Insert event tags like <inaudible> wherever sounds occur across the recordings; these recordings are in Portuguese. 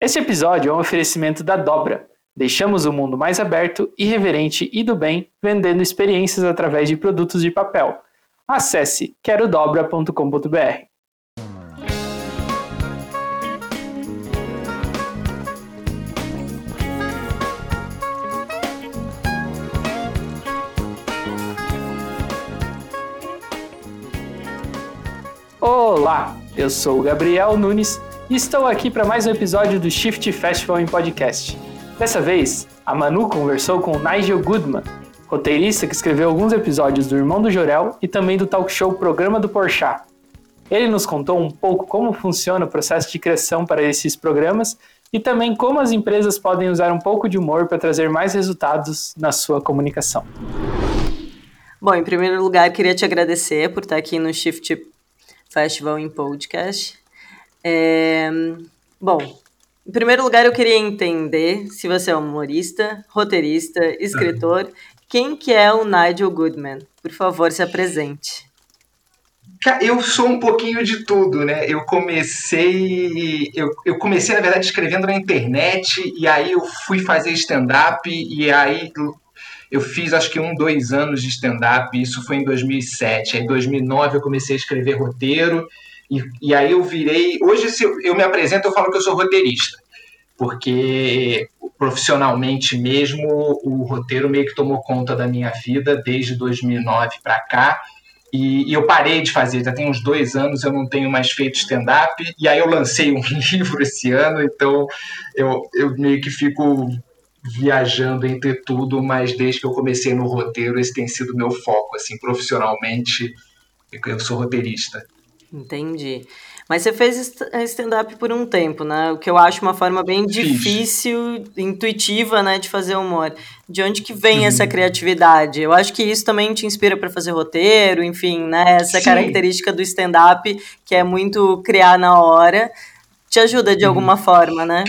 Este episódio é um oferecimento da Dobra. Deixamos o mundo mais aberto, irreverente e do bem, vendendo experiências através de produtos de papel. Acesse querodobra.com.br. Olá, eu sou o Gabriel Nunes e estou aqui para mais um episódio do Shift Festival em podcast. Dessa vez, a Manu conversou com Nigel Goodman, roteirista que escreveu alguns episódios do Irmão do Jorel e também do talk show Programa do Porchat. Ele nos contou um pouco como funciona o processo de criação para esses programas e também como as empresas podem usar um pouco de humor para trazer mais resultados na sua comunicação. Bom, em primeiro lugar, queria te agradecer por estar aqui no Shift Festival em Podcast. É... Bom, em primeiro lugar, eu queria entender se você é humorista, roteirista, escritor. Quem que é o Nigel Goodman? Por favor, se apresente. Eu sou um pouquinho de tudo, né? Eu comecei, eu, eu comecei na verdade escrevendo na internet e aí eu fui fazer stand-up e aí eu fiz acho que um, dois anos de stand-up. Isso foi em 2007. Aí em 2009 eu comecei a escrever roteiro e, e aí eu virei. Hoje, se eu, me apresento, eu falo que eu sou roteirista, porque profissionalmente mesmo o roteiro meio que tomou conta da minha vida desde 2009 para cá. E, e, eu parei de fazer, já tem uns dois anos eu não tenho mais feito stand-up, e aí eu lancei um <laughs> livro esse ano, então eu, eu meio que fico viajando entre tudo, mas desde que eu comecei no roteiro, esse tem sido meu foco, assim, profissionalmente, eu sou roteirista. Entendi. Mas você fez stand-up por um tempo, né? O que eu acho uma forma bem difícil, intuitiva, né, de fazer humor. De onde que vem uhum. essa criatividade? Eu acho que isso também te inspira para fazer roteiro, enfim, né? Essa Sim. característica do stand-up, que é muito criar na hora, te ajuda de uhum. alguma forma, né?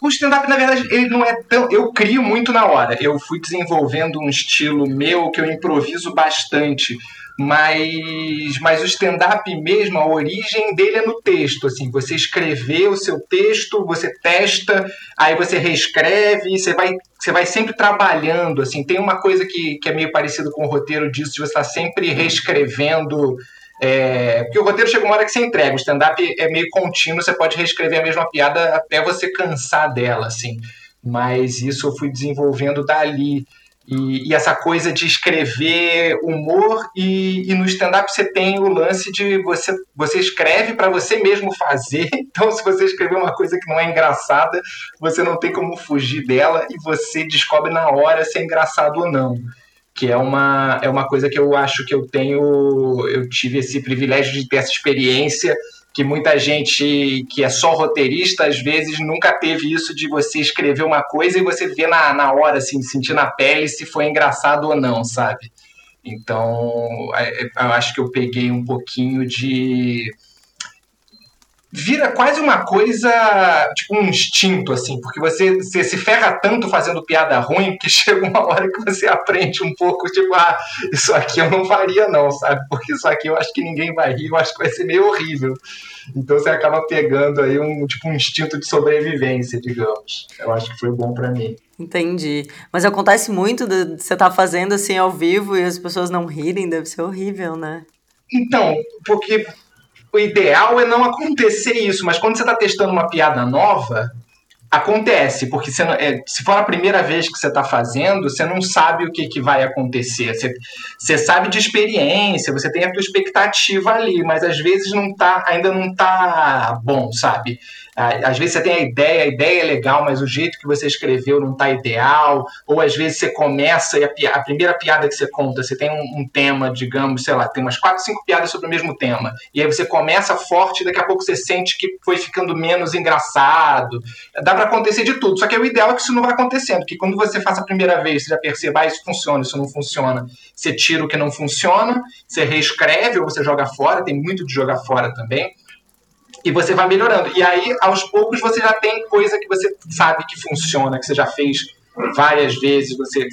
O stand-up, na verdade, ele não é tão. Eu crio muito na hora. Eu fui desenvolvendo um estilo meu que eu improviso bastante mas, mas o stand-up mesmo, a origem dele é no texto, assim, você escrever o seu texto, você testa, aí você reescreve, você vai, você vai sempre trabalhando, assim, tem uma coisa que, que é meio parecido com o roteiro disso, de você estar tá sempre reescrevendo, é, porque o roteiro chega uma hora que você entrega, o stand-up é meio contínuo, você pode reescrever a mesma piada até você cansar dela, assim, mas isso eu fui desenvolvendo dali, e, e, essa coisa de escrever humor e, e no stand-up você tem o lance de você, você escreve para você mesmo fazer. <laughs> Então, se você escrever uma coisa que não é engraçada, você não tem como fugir dela e você descobre na hora se é engraçado ou não. Que é uma, é uma coisa que eu acho que eu tenho. Eu tive esse privilégio de ter essa experiência que muita gente que é só roteirista, às vezes nunca teve isso de você escrever uma coisa e você ver na, na hora, assim, sentir na pele se foi engraçado ou não, sabe? Então, é, é, eu acho que eu peguei um pouquinho de vira quase uma coisa, tipo um instinto, assim, porque você, você, se ferra tanto fazendo piada ruim que <laughs> chega uma hora que você aprende um pouco, tipo, ah, isso aqui eu não faria não, sabe? Porque isso aqui eu acho que ninguém vai rir, eu acho que vai ser meio horrível. Então você acaba pegando aí um, tipo, um instinto de sobrevivência, digamos. Eu acho que foi bom para mim. Entendi. Mas acontece muito de você estar tá fazendo assim ao vivo e as pessoas não rirem, deve ser horrível, né? Então, porque o ideal é não acontecer isso, mas quando você está testando uma piada nova, acontece, porque não, é, se for a primeira vez que você está fazendo, você não sabe o que, que vai acontecer. Você, você sabe de experiência, você tem a tua expectativa ali, mas às vezes não tá, ainda não está bom, sabe? Às vezes você tem a ideia, a ideia é legal, mas o jeito que você escreveu não está ideal. Ou às vezes você começa e a, a primeira piada que você conta, você tem um, um, tema, digamos, sei lá, tem umas quatro, cinco piadas sobre o mesmo tema. E aí você começa forte daqui a pouco você sente que foi ficando menos engraçado. Dá para acontecer de tudo. Só que o ideal é que isso não vai acontecendo, que quando você faz a primeira vez, você já perceba, ah, isso funciona, isso não funciona. Você tira o que não funciona, você reescreve ou você joga fora, tem muito de jogar fora também e você vai melhorando. E aí, aos poucos, você já tem coisa que você sabe que funciona, que você já fez várias vezes, você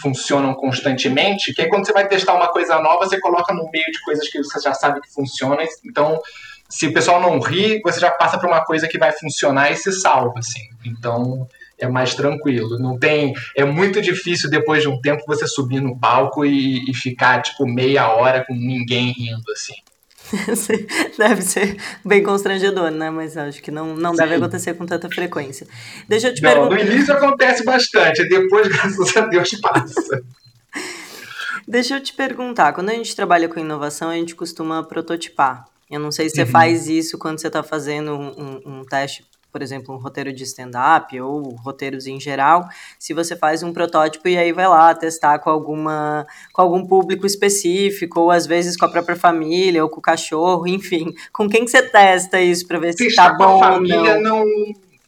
funcionam constantemente, que aí quando você vai testar uma coisa nova, você coloca no meio de coisas que você já sabe que funcionam, então se o pessoal não ri, você já passa para uma coisa que vai funcionar e se salva, assim. Então é mais tranquilo. Não tem, é muito difícil depois de um tempo você subir no palco e, e ficar tipo meia hora com ninguém rindo assim. <laughs> deve ser bem constrangedor, né? Mas acho que não, não deve acontecer com tanta frequência. Deixa eu te perguntar. No início acontece bastante, depois, <laughs> graças a Deus, passa. <laughs> Deixa eu te perguntar, quando a gente trabalha com inovação, a gente costuma prototipar. Eu não sei se você uhum. faz isso quando você está fazendo um, um, um, teste por exemplo, um roteiro de stand-up ou roteiros em geral, se você faz um protótipo e aí vai lá testar com alguma com algum público específico, ou às vezes com a própria família, ou com o cachorro, enfim. Com quem que você testa isso para ver se está bom com a família não. não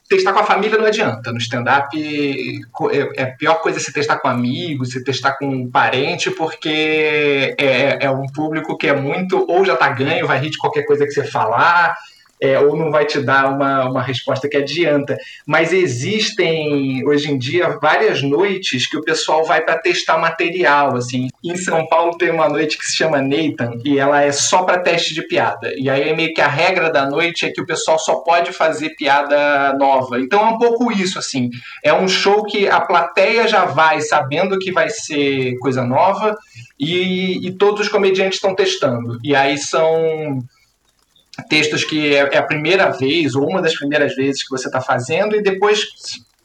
testar com a família não adianta. No stand-up é, é a pior coisa se testar com amigos, se testar com um parente, porque é, é um público que é muito, ou já tá ganho, vai rir de qualquer coisa que você falar, é, ou não vai te dar uma, uma resposta que adianta. Mas existem, hoje em dia, várias noites que o pessoal vai para testar material. assim. Em São Paulo tem uma noite que se chama Nathan, e ela é só para teste de piada. E aí meio que a regra da noite é que o pessoal só pode fazer piada nova. Então é um pouco isso, assim. É um show que a plateia já vai sabendo que vai ser coisa nova, e, e todos os comediantes estão testando. E aí são textos que é, é a primeira vez ou uma das primeiras vezes que você está fazendo e depois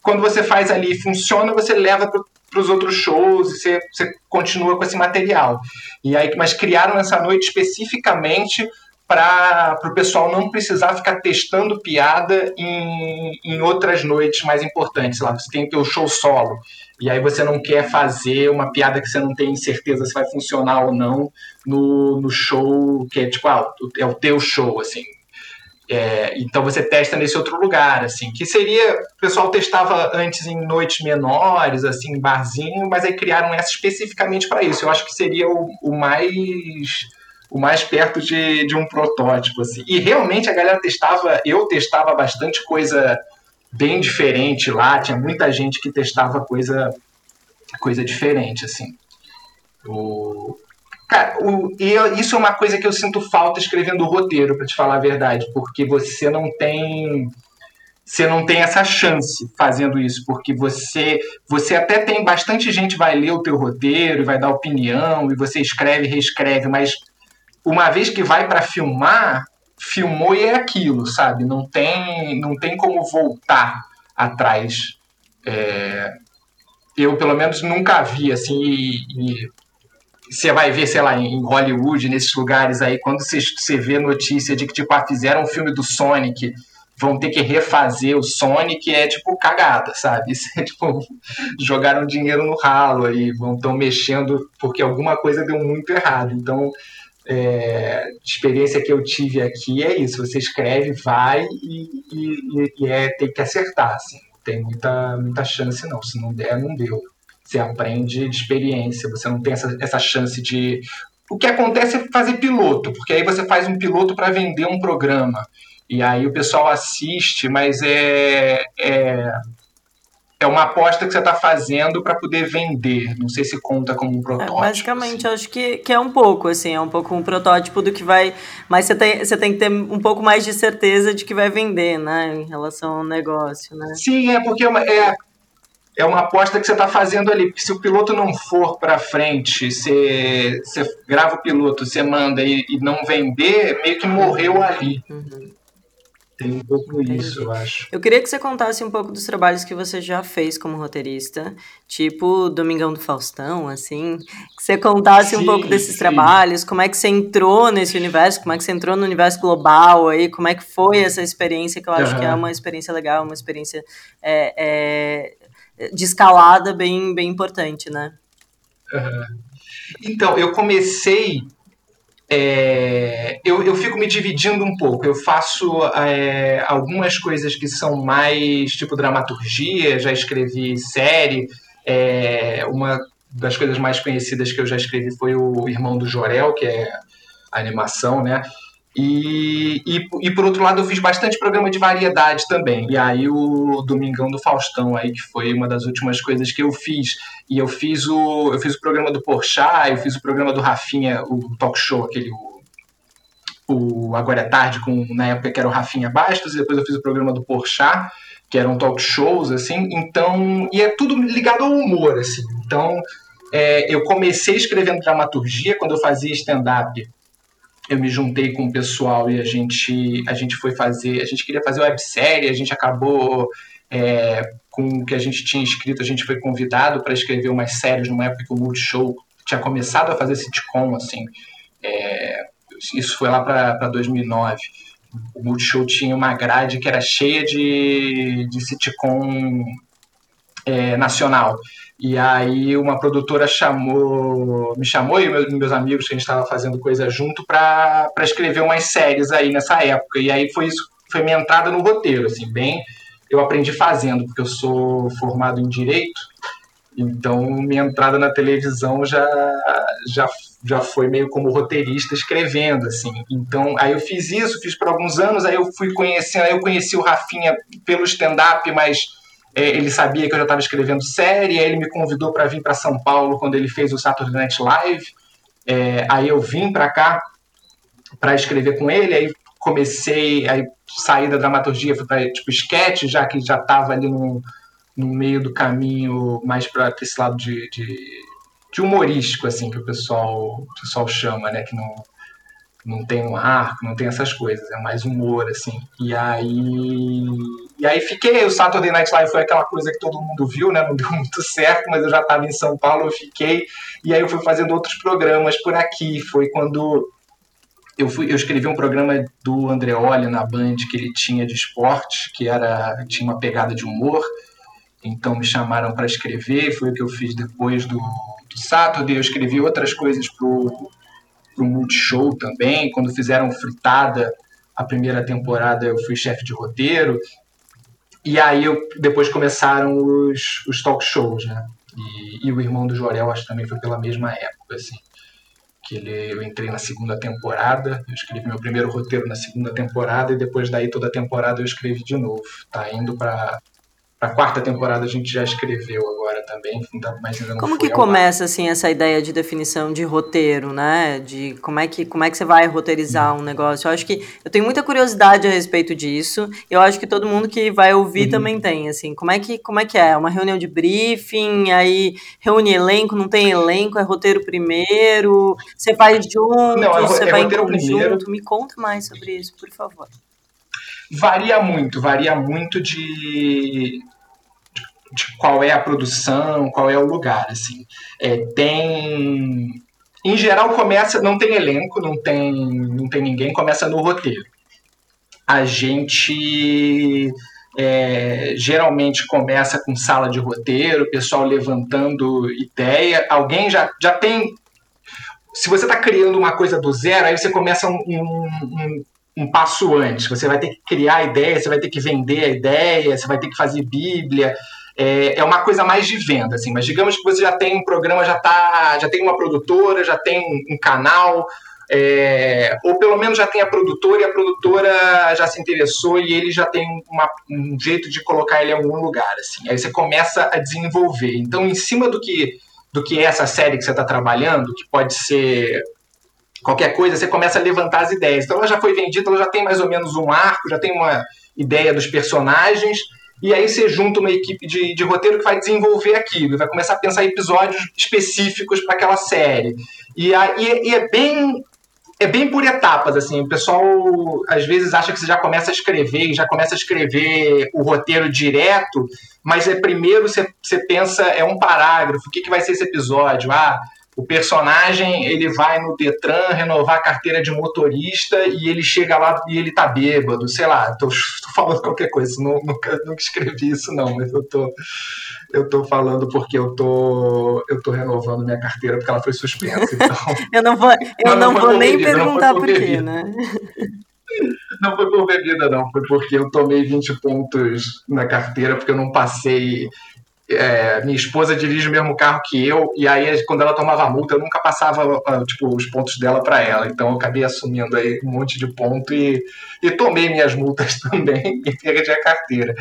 quando você faz ali funciona você leva para os outros shows e você, você continua com esse material. E aí mas criaram essa noite especificamente para o pessoal não precisar ficar testando piada em, em outras noites mais importantes lá. Você tem o show solo e aí você não quer fazer uma piada que você não tem certeza se vai funcionar ou não no, no show que é tipo, ah, é o teu show, assim. É, então você testa nesse outro lugar, assim, que seria, o pessoal testava antes em noites menores, assim, em barzinho, mas aí criaram essa especificamente para isso. Eu acho que seria o, o mais o mais perto de, de um protótipo, assim. E realmente a galera testava, eu testava bastante coisa bem diferente lá, tinha muita gente que testava coisa, coisa diferente, assim. O, cara, o, eu, isso é uma coisa que eu sinto falta escrevendo o roteiro, para te falar a verdade, porque você não tem você não tem essa chance fazendo isso, porque você você até tem bastante gente vai ler o teu roteiro, vai dar opinião e você escreve, reescreve, mas uma vez que vai para filmar, filmou e é aquilo, sabe? Não tem, não tem como voltar atrás. É, eu, pelo menos, nunca vi, assim, e, você vai ver, sei lá, em Hollywood, nesses lugares aí, quando você, vê notícia de que, tipo, ah, fizeram um filme do Sonic, vão ter que refazer o Sonic, é tipo cagada, sabe? Isso é tipo, <laughs> jogaram dinheiro no ralo aí, vão estão mexendo porque alguma coisa deu muito errado. Então, é, experiência que eu tive aqui é isso: você escreve, vai e, e, e é, tem que acertar. Assim. Tem muita, muita chance, não. Se não der, não deu. Você aprende de experiência, você não tem essa, essa chance de. O que acontece é fazer piloto, porque aí você faz um piloto para vender um programa. E aí o pessoal assiste, mas é, é é uma aposta que você está fazendo para poder vender. Não sei se conta como um é, protótipo. É, basicamente, assim. acho que, que é um pouco, assim, é um pouco um protótipo do que vai. Mas você tem, você tem que ter um pouco mais de certeza de que vai vender, né? Em relação ao negócio, né? Sim, é porque é, uma, é, é uma aposta que você está fazendo ali. Porque se o piloto não for para frente, você, você grava o piloto, você manda e, e não vender, meio que morreu ali. Uhum. Tem um pouco isso, eu acho. Eu queria que você contasse um pouco dos trabalhos que você já fez como roteirista, tipo Domingão do Faustão, assim. Que você contasse sim, um pouco desses sim. trabalhos, como é que você entrou nesse universo, como é que você entrou no universo global aí, como é que foi essa experiência, que eu acho uhum. que é uma experiência legal, uma experiência é, é, de escalada bem, bem importante, né? Uhum. Então, eu comecei é, eu, eu fico me dividindo um pouco. Eu faço é, algumas coisas que são mais tipo dramaturgia, já escrevi série. É, uma das coisas mais conhecidas que eu já escrevi foi o Irmão do Jorel, que é animação, né? E, e, e, por outro lado eu fiz bastante programa de variedade também. E aí o Domingão do Faustão aí, que foi uma das últimas coisas que eu fiz. E eu fiz o, eu fiz o programa do Porchat, eu fiz o programa do Rafinha, o talk show, aquele o, o Agora é Tarde, com, na época que era o Rafinha Bastos, e depois eu fiz o programa do Porchat, que eram talk shows, assim, então, e é tudo ligado ao humor, assim, então, é, eu comecei escrevendo dramaturgia, quando eu fazia stand-up, eu me juntei com o pessoal e a gente, a gente foi fazer, a gente queria fazer websérie, a gente acabou é, com o que a gente tinha escrito, a gente foi convidado para escrever umas séries numa época que o Multishow tinha começado a fazer sitcom, assim, é, isso foi lá para 2009. O Multishow tinha uma grade que era cheia de, de sitcom é, nacional. E aí uma produtora chamou, me chamou e meus, meus amigos que a gente estava fazendo coisa junto para escrever umas séries aí nessa época. E aí foi isso, foi minha entrada no roteiro, assim, bem eu aprendi fazendo, porque eu sou formado em direito. Então minha entrada na televisão já já já foi meio como roteirista escrevendo assim. Então, aí eu fiz isso, fiz por alguns anos, aí eu fui conhecendo, aí eu conheci o Rafinha pelo stand up, mas ele sabia que eu já estava escrevendo série, aí ele me convidou para vir para São Paulo quando ele fez o Saturday Night Live. É, aí eu vim para cá para escrever com ele, aí comecei, aí saí da dramaturgia, fui para tipo sketch, já que já estava ali no, no meio do caminho mais para esse lado de, de, de, humorístico, assim, que o pessoal, o pessoal chama, né, que não não tem um arco, não tem essas coisas, é mais humor, assim. E aí. E aí fiquei, o Saturday Night Live foi aquela coisa que todo mundo viu, né? Não <laughs> deu muito certo, mas eu já estava em São Paulo, eu fiquei. E aí eu fui fazendo outros programas por aqui. Foi quando eu, fui, eu escrevi um programa do Andreoli na Band que ele tinha de esporte, que era tinha uma pegada de humor. Então me chamaram para escrever, foi o que eu fiz depois do, do Saturday. Eu escrevi outras coisas pro para o Multishow também. Quando fizeram Fritada, a primeira temporada, eu fui chefe de roteiro. E aí eu, depois começaram os, os talk shows, né? E, e o Irmão do Jorel, acho que também foi pela mesma época, assim. Que ele, eu entrei na segunda temporada, eu escrevi meu primeiro roteiro na segunda temporada e depois daí toda a temporada eu escrevi de novo. Tá indo para a quarta temporada a gente já escreveu agora também, mas ainda não Como que começa assim essa ideia de definição de roteiro, né? De como é que como é que você vai roteirizar um negócio? Eu acho que eu tenho muita curiosidade a respeito disso. Eu acho que todo mundo que vai ouvir uhum. também tem, assim. Como é que como é que é? Uma reunião de briefing, aí reúne elenco, não tem elenco, é roteiro primeiro, você vai junto, não, é, você é vai em conjunto. Primeiro. Me conta mais sobre isso, por favor. Varia muito, varia muito de, de qual é a produção, qual é o lugar, assim. É, tem... Em geral, começa... Não tem elenco, não tem, não tem ninguém, começa no roteiro. A gente... É, geralmente começa com sala de roteiro, pessoal levantando ideia. Alguém já, já tem. Se você está criando uma coisa do zero, aí você começa um, um, um passo antes. Você vai ter que criar a ideia, você vai ter que vender a ideia, você vai ter que fazer bíblia. É, é uma coisa mais de venda, assim. Mas digamos que você já tem um programa, já tá, já tem uma produtora, já tem um canal, é, ou pelo menos já tem a produtora e a produtora já se interessou e ele já tem uma, um jeito de colocar ele em algum lugar, assim. Aí você começa a desenvolver. Então, em cima do que do que é essa série que você está trabalhando, que pode ser qualquer coisa, você começa a levantar as ideias. Então ela já foi vendida, ela já tem mais ou menos um arco, já tem uma ideia dos personagens, e aí você junta uma equipe de, de roteiro que vai desenvolver aquilo, vai começar a pensar episódios específicos para aquela série. E, aí, e é bem é bem por etapas, assim, o pessoal às vezes acha que você já começa a escrever, e já começa a escrever o roteiro direto, mas é primeiro você, você pensa, é um parágrafo, o que, que vai ser esse episódio? Ah, o personagem ele vai no Detran renovar a carteira de motorista e ele chega lá e ele tá bêbado, sei lá, tô, tô falando <laughs> qualquer coisa, não, nunca, nunca escrevi isso não, mas eu tô, eu tô falando porque eu tô, eu tô renovando minha carteira porque ela foi suspensa, então... <laughs> eu não vou, eu não, não vou nem bebida, perguntar por quê, né? <laughs> Não foi por bebida, não. Foi porque eu tomei 20 pontos na carteira, porque eu não passei é, minha esposa dirige o mesmo carro que eu, e aí quando ela tomava multa, eu nunca passava ah, tipo, os pontos dela para ela. Então eu acabei assumindo aí um monte de ponto e, e tomei minhas multas <laughs> também e perdi a carteira.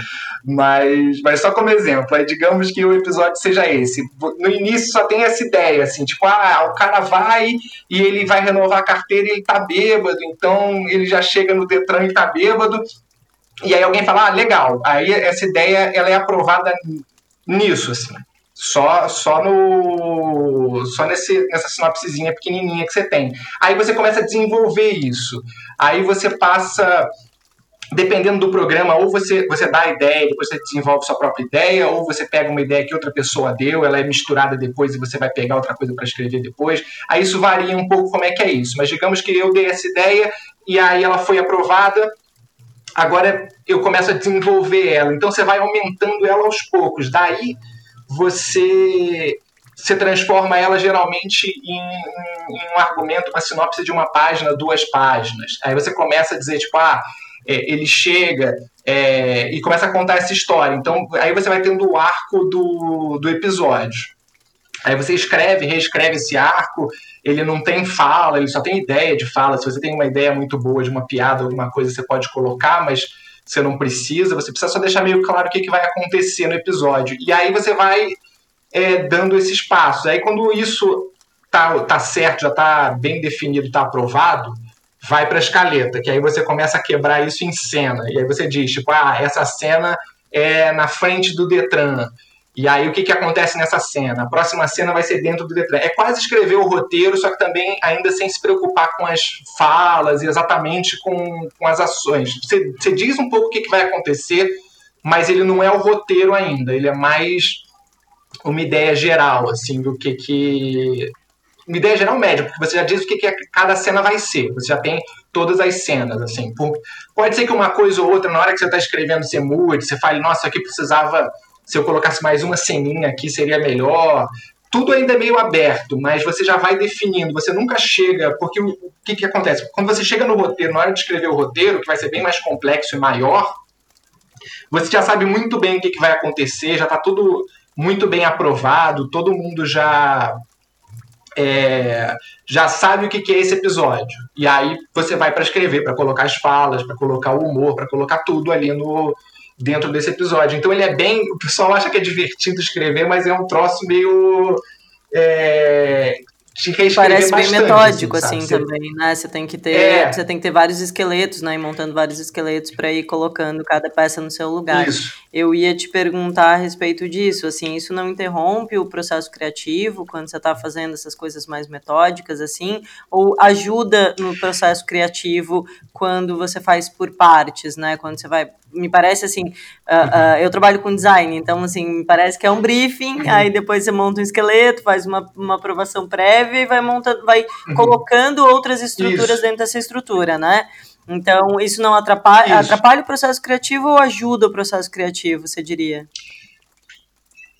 Mas, mas só como exemplo, aí digamos que o episódio seja esse. No início só tem essa ideia, assim, tipo, ah, o cara vai e ele vai renovar a carteira e ele tá bêbado, então ele já chega no Detran e tá bêbado. E aí alguém fala, ah, legal. Aí essa ideia ela é aprovada nisso, assim. Só, só no só nesse, nessa sinopsezinha pequenininha que você tem. Aí você começa a desenvolver isso. Aí você passa dependendo do programa, ou você, você dá a ideia, depois você desenvolve sua própria ideia, ou você pega uma ideia que outra pessoa deu, ela é misturada depois e você vai pegar outra coisa para escrever depois. Aí isso varia um pouco como é que é isso. Mas digamos que eu dei essa ideia e aí ela foi aprovada, agora eu começo a desenvolver ela. Então você vai aumentando ela aos poucos. Daí você você transforma ela geralmente em, em, um argumento, uma sinopse de uma página, duas páginas. Aí você começa a dizer, tipo, ah, é, ele chega é, e começa a contar essa história. Então, aí você vai tendo o arco do, do episódio. Aí você escreve, reescreve esse arco, ele não tem fala, ele só tem ideia de fala. Se você tem uma ideia muito boa de uma piada, alguma coisa, você pode colocar, mas você não precisa, você precisa só deixar meio claro o que, que vai acontecer no episódio. E aí você vai é, dando esses passos. Aí quando isso tá, tá certo, já tá bem definido, tá aprovado, vai para a escaleta, que aí você começa a quebrar isso em cena. E aí você diz, tipo, ah, essa cena é na frente do Detran. E aí o que, que acontece nessa cena? A próxima cena vai ser dentro do Detran. É quase escrever o roteiro, só que também ainda sem se preocupar com as falas e exatamente com, com as ações. Você, você diz um pouco o que, que vai acontecer, mas ele não é o roteiro ainda. Ele é mais uma ideia geral, assim, do que, que uma ideia geral média, porque você já diz o que, que cada cena vai ser. Você já tem todas as cenas, assim. Por, pode ser que uma coisa ou outra, na hora que você está escrevendo, você mude, você fale, nossa, aqui precisava, se eu colocasse mais uma ceninha aqui, seria melhor. Tudo ainda é meio aberto, mas você já vai definindo, você nunca chega, porque o, o que, que acontece? Quando você chega no roteiro, na hora de escrever o roteiro, que vai ser bem mais complexo e maior, você já sabe muito bem o que, que vai acontecer, já está tudo muito bem aprovado, todo mundo já é, já sabe o que, que é esse episódio. E aí você vai para escrever, para colocar as falas, para colocar o humor, para colocar tudo ali no dentro desse episódio. Então ele é bem. O pessoal acha que é divertido escrever, mas é um troço meio. É, Parece bem metódico assim, assim também, né? Você tem que ter, é. você tem que ter vários esqueletos, né? E montando vários esqueletos para ir colocando cada peça no seu lugar. Isso. Eu ia te perguntar a respeito disso, assim, isso não interrompe o processo criativo quando você está fazendo essas coisas mais metódicas, assim, ou ajuda no processo criativo quando você faz por partes, né? Quando você vai me parece assim, uh, uh, eu trabalho com design, então assim, me parece que é um briefing, uhum. aí depois você monta um esqueleto, faz uma, uma aprovação prévia e vai montando, vai uhum. colocando outras estruturas isso. dentro dessa estrutura, né? Então, isso não atrapalha, isso. atrapalha o processo criativo ou ajuda o processo criativo, você diria?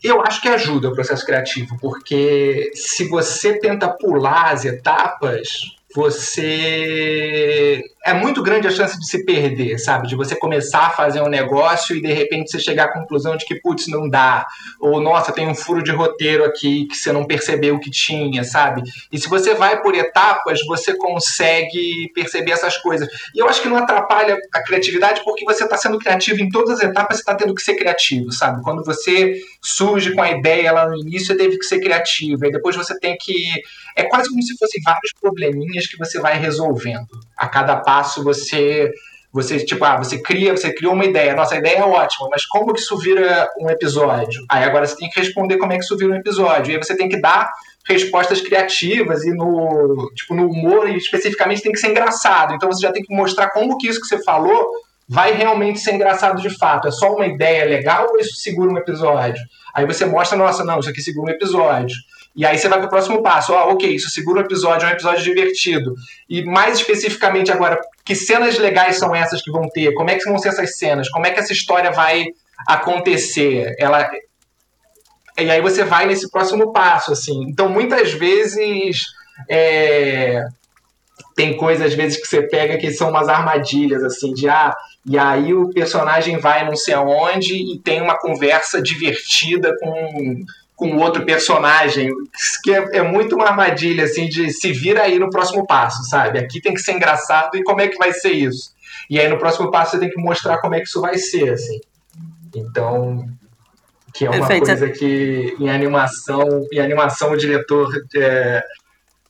Eu acho que ajuda o processo criativo, porque se você tenta pular as etapas, você é muito grande a chance de se perder, sabe? De você começar a fazer um negócio e de repente você chegar à conclusão de que, putz, não dá. Ou, nossa, tem um furo de roteiro aqui que você não percebeu que tinha, sabe? E se você vai por etapas, você consegue perceber essas coisas. E eu acho que não atrapalha a criatividade porque você está sendo criativo em todas as etapas, você está tendo que ser criativo, sabe? Quando você surge com a ideia lá no início, teve que ser criativo. E depois você tem que. É quase como se fossem vários probleminhas que você vai resolvendo. A cada passo você você tipo ah, você cria você criou uma ideia. Nossa ideia é ótima mas como que isso vira um episódio? Aí agora você tem que responder como é que isso vira um episódio. E aí você tem que dar respostas criativas e no tipo no humor e especificamente tem que ser engraçado. Então você já tem que mostrar como que isso que você falou vai realmente ser engraçado de fato. É só uma ideia legal ou isso segura um episódio? Aí você mostra nossa não isso aqui segura um episódio e aí você vai para o próximo passo. Ah, ok, isso segura o episódio, é um episódio divertido. E mais especificamente agora, que cenas legais são essas que vão ter? Como é que vão ser essas cenas? Como é que essa história vai acontecer? Ela e aí você vai nesse próximo passo, assim. Então, muitas vezes é... tem coisas às vezes que você pega que são umas armadilhas, assim, de ah, e aí o personagem vai não sei aonde e tem uma conversa divertida com, com outro personagem, que é, é muito uma armadilha, assim, de se vira aí no próximo passo, sabe? Aqui tem que ser engraçado e como é que vai ser isso? E aí no próximo passo você tem que mostrar como é que isso vai ser, assim. Então, que é uma Perfeito. coisa que em animação, em animação o diretor é,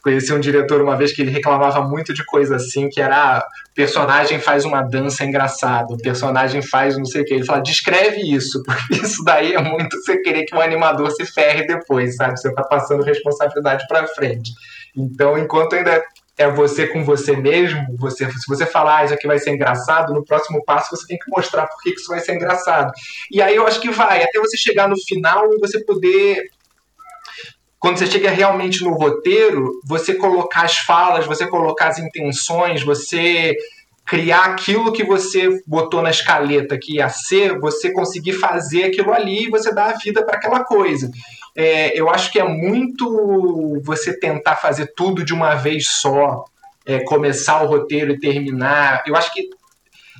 conheci um diretor uma vez que ele reclamava muito de coisa assim, que era ah, personagem faz uma dança engraçada, personagem faz não sei o que. Ele fala, descreve isso, <laughs> porque isso daí é muito você querer que um animador se ferre depois, sabe? Você tá passando responsabilidade para frente. Então, enquanto ainda é você com você mesmo, você, se você falar ah, isso aqui vai ser engraçado, no próximo passo você tem que mostrar por que isso vai ser engraçado. E aí eu acho que vai, até você chegar no final e você poder quando você chega realmente no roteiro, você colocar as falas, você colocar as intenções, você criar aquilo que você botou na escaleta que ia ser, você conseguir fazer aquilo ali e você dar a vida para aquela coisa. É, eu acho que é muito você tentar fazer tudo de uma vez só, é, começar o roteiro e terminar. Eu acho que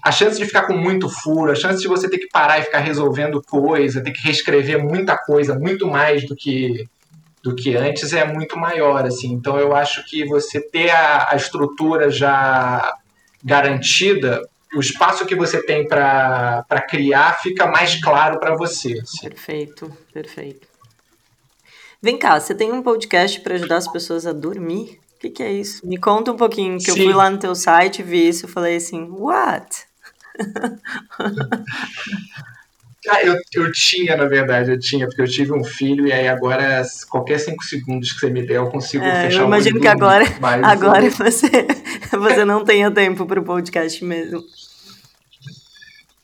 a chance de ficar com muito furo, a chance de você ter que parar e ficar resolvendo coisa, ter que reescrever muita coisa, muito mais do que do que antes é muito maior, assim. Então eu acho que você ter a, a estrutura já garantida, o espaço que você tem para criar fica mais claro para você. Assim. Perfeito, perfeito. Vem cá, você tem um podcast para ajudar as pessoas a dormir? O que, que, é isso? Me conta um pouquinho, que Sim. eu fui lá no teu site, vi isso e falei assim, what? <laughs> Ah, eu, eu tinha, na verdade, eu tinha, porque eu tive um filho e aí agora, qualquer cinco segundos que você me der, eu consigo é, fechar eu imagino que agora, agora você, <laughs> você não tenha tempo para o podcast mesmo.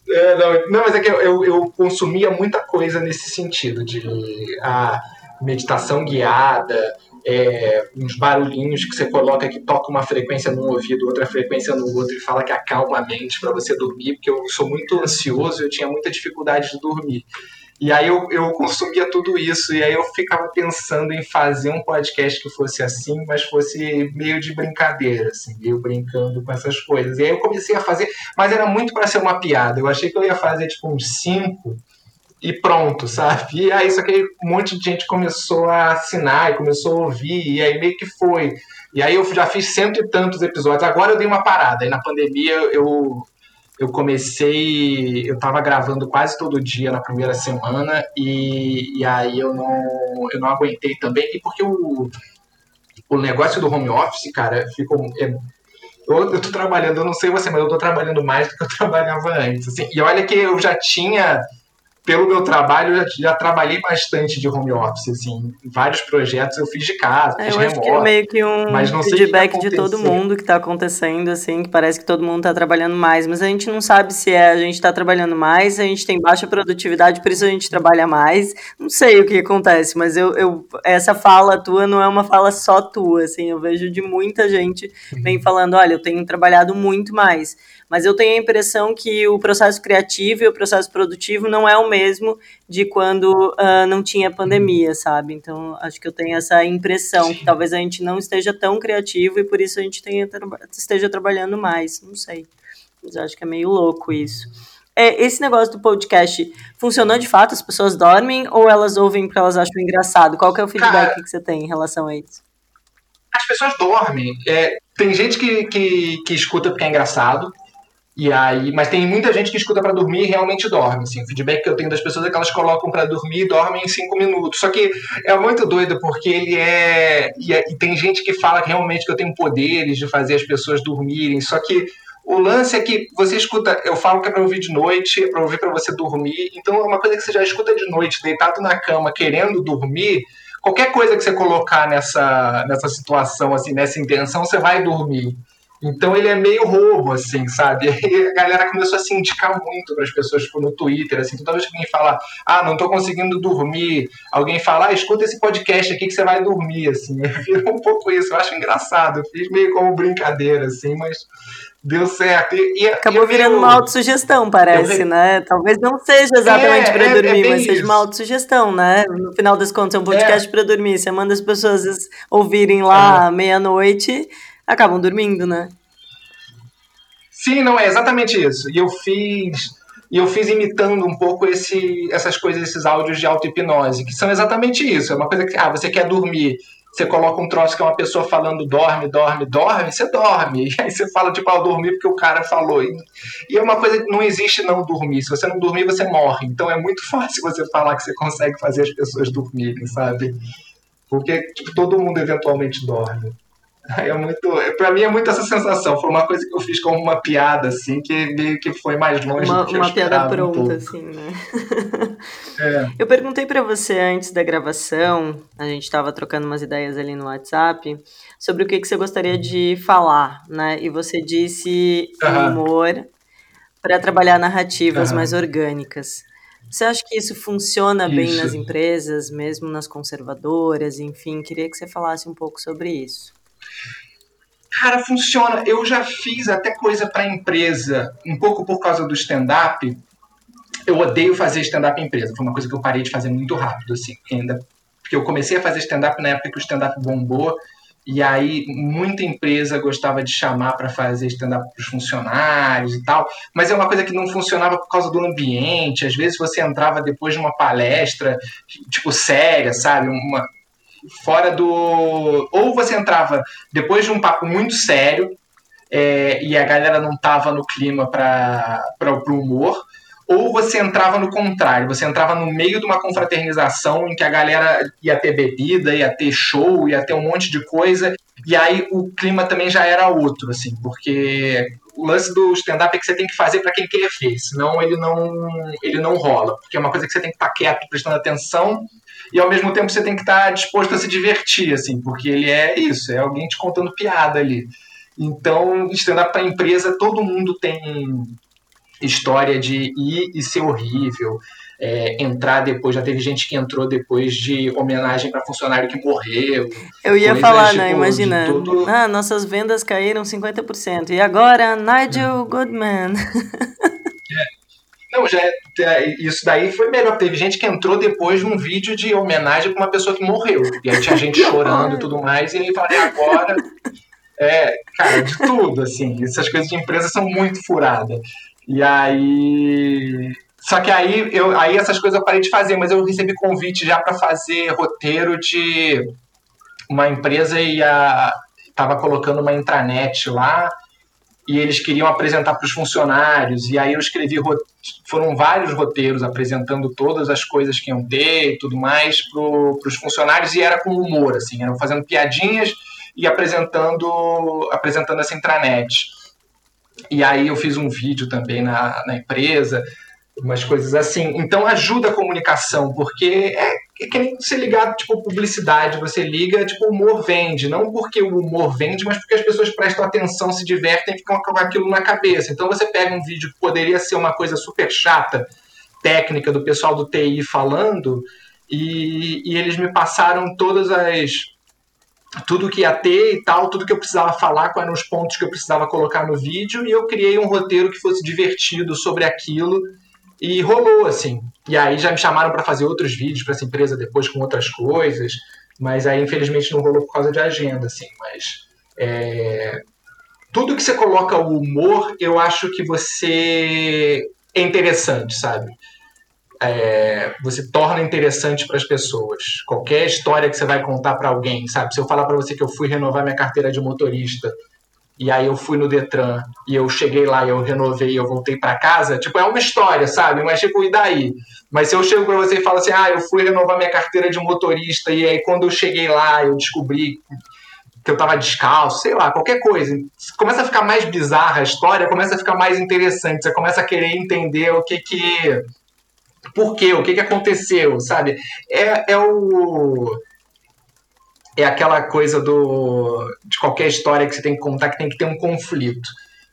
É, não, não, mas é que eu, eu, eu, consumia muita coisa nesse sentido, de a meditação guiada, é, uns barulhinhos que você coloca que toca uma frequência num ouvido, outra frequência no outro e fala que acalma a mente para você dormir, porque eu sou muito ansioso, eu tinha muita dificuldade de dormir. E aí eu, eu consumia tudo isso, e aí eu ficava pensando em fazer um podcast que fosse assim, mas fosse meio de brincadeira, assim, meio brincando com essas coisas. E aí eu comecei a fazer, mas era muito para ser uma piada. Eu achei que eu ia fazer tipo uns cinco, e pronto, sabe? E aí, só que um monte de gente começou a assinar e começou a ouvir, e aí meio que foi. E aí eu já fiz cento e tantos episódios. Agora eu dei uma parada. Aí na pandemia eu, eu comecei. Eu tava gravando quase todo dia na primeira semana, e, e aí eu não, eu não aguentei também. E porque o, o negócio do home office, cara, ficou. É, eu, eu tô trabalhando, eu não sei você, mas eu tô trabalhando mais do que eu <laughs> trabalhava antes. Assim, e olha que eu já tinha pelo meu trabalho, eu já, já, trabalhei bastante de home office, assim, vários projetos eu fiz de casa, é, fiz eu remoto, acho que é meio que um feedback de todo mundo que está acontecendo, assim, que parece que todo mundo está trabalhando mais, mas a gente não sabe se é a gente está trabalhando mais, a gente tem baixa produtividade, por isso a gente trabalha mais, não sei o que acontece, mas eu, eu essa fala tua não é uma fala só tua, assim, eu vejo de muita gente uhum. vem falando, olha, eu tenho trabalhado muito mais, mas eu tenho a impressão que o processo criativo e o processo produtivo não é o mesmo de quando uh, não tinha pandemia, sabe? Então, acho que eu tenho essa impressão que talvez a gente não esteja tão criativo e por isso a gente tenha, esteja trabalhando mais, não sei. Mas acho que é meio louco isso. É, esse negócio do podcast funcionou de fato? As pessoas dormem ou elas ouvem porque elas acham engraçado? Qual que é o feedback Cara, que você tem em relação a isso? As pessoas dormem. É, tem gente que, que, que escuta porque é engraçado, e aí, mas tem muita gente que escuta para dormir e realmente dorme. Assim, o feedback que eu tenho das pessoas é que elas colocam para dormir e dormem em cinco minutos. Só que é muito doido porque ele é e, é. e tem gente que fala que realmente que eu tenho poderes de fazer as pessoas dormirem. Só que o lance é que você escuta, eu falo que é para ouvir de noite, é para ouvir para você dormir. Então é uma coisa que você já escuta de noite, deitado na cama, querendo dormir. Qualquer coisa que você colocar nessa, nessa situação, assim, nessa intenção, você vai dormir. Então ele é meio roubo, assim, sabe? E a galera começou a se indicar muito para as pessoas tipo, no Twitter, assim, toda vez que alguém fala, ah, não estou conseguindo dormir, alguém fala, ah, escuta esse podcast aqui que você vai dormir, assim. <laughs> Virou um pouco isso, eu acho engraçado. Eu fiz meio como brincadeira, assim, mas deu certo. E, e Acabou e virando meio... uma autossugestão, parece, eu... né? Talvez não seja exatamente é, para é, dormir, é mas seja uma autossugestão, né? No final das contas, é um podcast é. para dormir. Você manda as pessoas ouvirem lá é. meia-noite acabam dormindo, né? Sim, não, é exatamente isso. E eu fiz. E eu fiz imitando um pouco esse, essas coisas, esses áudios de auto-hipnose, que são exatamente isso. É uma coisa que, ah, você quer dormir, você coloca um troço que é uma pessoa falando dorme, dorme, dorme, você dorme. E aí você fala, tipo, ah, eu dormi porque o cara falou. E, e é uma coisa que não existe não dormir. Se você não dormir, você morre. Então é muito <laughs> fácil você falar que você consegue fazer as pessoas dormirem, sabe? Porque tipo, todo mundo eventualmente dorme. É muito, para mim é muito essa sensação. Foi uma coisa que eu fiz como uma piada, assim, que meio que foi mais longe uma, do que Uma piada pronta, um assim, né? É. <laughs> Eu perguntei para você antes da gravação, a gente estava trocando umas ideias ali no WhatsApp, sobre o que, que você gostaria de falar, né? E você disse Aham. humor para trabalhar narrativas Aham. mais orgânicas. Você acha que isso funciona bem Isso. nas empresas, mesmo nas conservadoras, enfim? Queria que você falasse um pouco sobre isso. Cara, funciona. Eu já fiz até coisa para empresa, um pouco por causa do stand-up. Eu odeio fazer stand-up em empresa. Foi uma coisa que eu parei de fazer muito rápido, assim, ainda. Porque eu comecei a fazer stand-up na época que o stand-up bombou. E aí, muita empresa gostava de chamar para fazer stand-up para os funcionários e tal. Mas é uma coisa que não funcionava por causa do ambiente. Às vezes você entrava depois de uma palestra, tipo, séria, sabe? Uma, fora do. Ou você entrava depois de um papo muito sério é, e a galera não tava no clima para o humor, ou você entrava no contrário, você entrava no meio de uma confraternização em que a galera ia ter bebida, ia ter show, ia ter um monte de coisa, e aí o clima também já era outro, assim, porque o lance do stand-up é que você tem que fazer para quem quer ver, senão ele não, ele não rola, porque é uma coisa que você tem que estar quieto, prestando atenção, e ao mesmo tempo você tem que estar disposto a se divertir, assim, porque ele é isso, é alguém te contando piada ali. Então, stand-up para empresa, todo mundo tem história de ir e ser horrível, é, entrar depois, já teve gente que entrou depois de homenagem para funcionário que morreu. Eu ia falar, tipo, né? Imagina. todo- Ah, nossas vendas caíram 50%. E agora, Nigel Goodman. <laughs> Não, já é- isso daí foi melhor. Teve gente que entrou depois de um vídeo de homenagem para uma pessoa que morreu. E aí tinha gente chorando e tudo mais, e aí fala, e agora? É, cara, de tudo, assim. Essas coisas de empresa são muito furadas. E aí. Só que aí, eu, aí essas coisas eu parei de fazer, mas eu recebi convite já para fazer roteiro de uma empresa e a, tava colocando uma intranet lá e eles queriam apresentar para os funcionários. E aí eu escrevi, foram vários roteiros apresentando todas as coisas que iam ter e tudo mais para os funcionários e era com humor, assim, eram fazendo piadinhas e apresentando, apresentando essa intranet. E aí eu fiz um vídeo também na, na empresa, umas coisas assim. Então ajuda a comunicação, porque é, é que nem você ligar, tipo, publicidade, você liga, tipo, humor vende. Não porque o humor vende, mas porque as pessoas prestam atenção, se divertem e ficam com aquilo na cabeça. Então você pega um vídeo que poderia ser uma coisa super chata, técnica, do pessoal do TI falando, e, e eles me passaram todas as tudo que ia ter e tal, tudo que eu precisava falar, quais eram os pontos que eu precisava colocar no vídeo, e eu criei um roteiro que fosse divertido sobre aquilo, e rolou, assim. E aí já me chamaram para fazer outros vídeos para essa empresa depois com outras coisas, mas aí infelizmente não rolou por causa de agenda, assim. Mas é... tudo que você coloca o humor, eu acho que você é interessante, sabe? É, você torna interessante para as pessoas. Qualquer história que você vai contar para alguém, sabe? Se eu falar para você que eu fui renovar minha carteira de motorista e aí eu fui no Detran e eu cheguei lá, eu renovei, e eu voltei para casa, tipo, é uma história, sabe? Mas tipo, e daí? Mas se eu chego para você e falo assim: "Ah, eu fui renovar minha carteira de motorista e aí quando eu cheguei lá, eu descobri que eu tava descalço, sei lá, qualquer coisa. Começa a ficar mais bizarra a história, começa a ficar mais interessante, você começa a querer entender o que que por quê, o que, que aconteceu, sabe? É, é o. É aquela coisa do. de qualquer história que você tem que contar que tem que ter um conflito.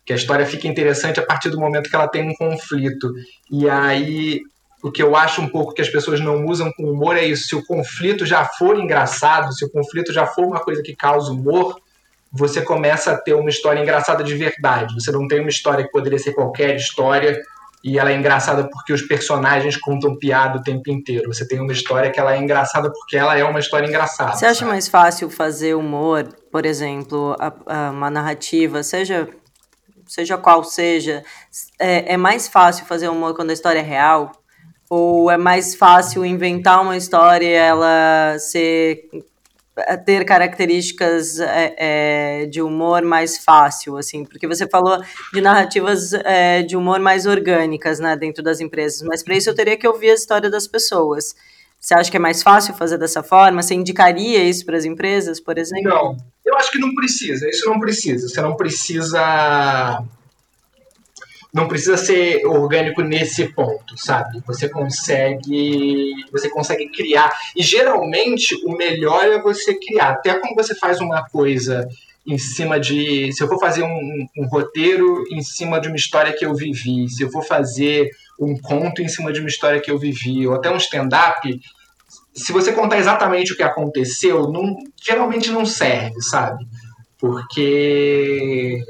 Que a história fica interessante a partir do momento que ela tem um conflito. E aí, o que eu acho um pouco que as pessoas não usam com humor é isso. Se o conflito já for engraçado, se o conflito já for uma coisa que causa humor, você começa a ter uma história engraçada de verdade. Você não tem uma história que poderia ser qualquer história e ela é engraçada porque os personagens contam piada o tempo inteiro. Você tem uma história que ela é engraçada porque ela é uma história engraçada. Você acha sabe? mais fácil fazer humor, por exemplo, a, a, uma narrativa, seja seja qual seja, é, é mais fácil fazer humor quando a história é real? Ou é mais fácil inventar uma história e ela ser ter características é, é, de humor mais fácil, assim, porque você falou de narrativas é, de humor mais orgânicas, né, dentro das empresas, mas para isso eu teria que ouvir a história das pessoas. Você acha que é mais fácil fazer dessa forma? Você indicaria isso para as empresas, por exemplo? Não, eu acho que não precisa. Isso não precisa. Você não precisa não precisa ser orgânico nesse ponto, sabe? Você consegue, você consegue criar. E geralmente o melhor é você criar. Até quando você faz uma coisa em cima de, se eu for fazer um, um roteiro em cima de uma história que eu vivi, se eu for fazer um conto em cima de uma história que eu vivi, ou até um stand-up, se você contar exatamente o que aconteceu, não, geralmente não serve, sabe? Porque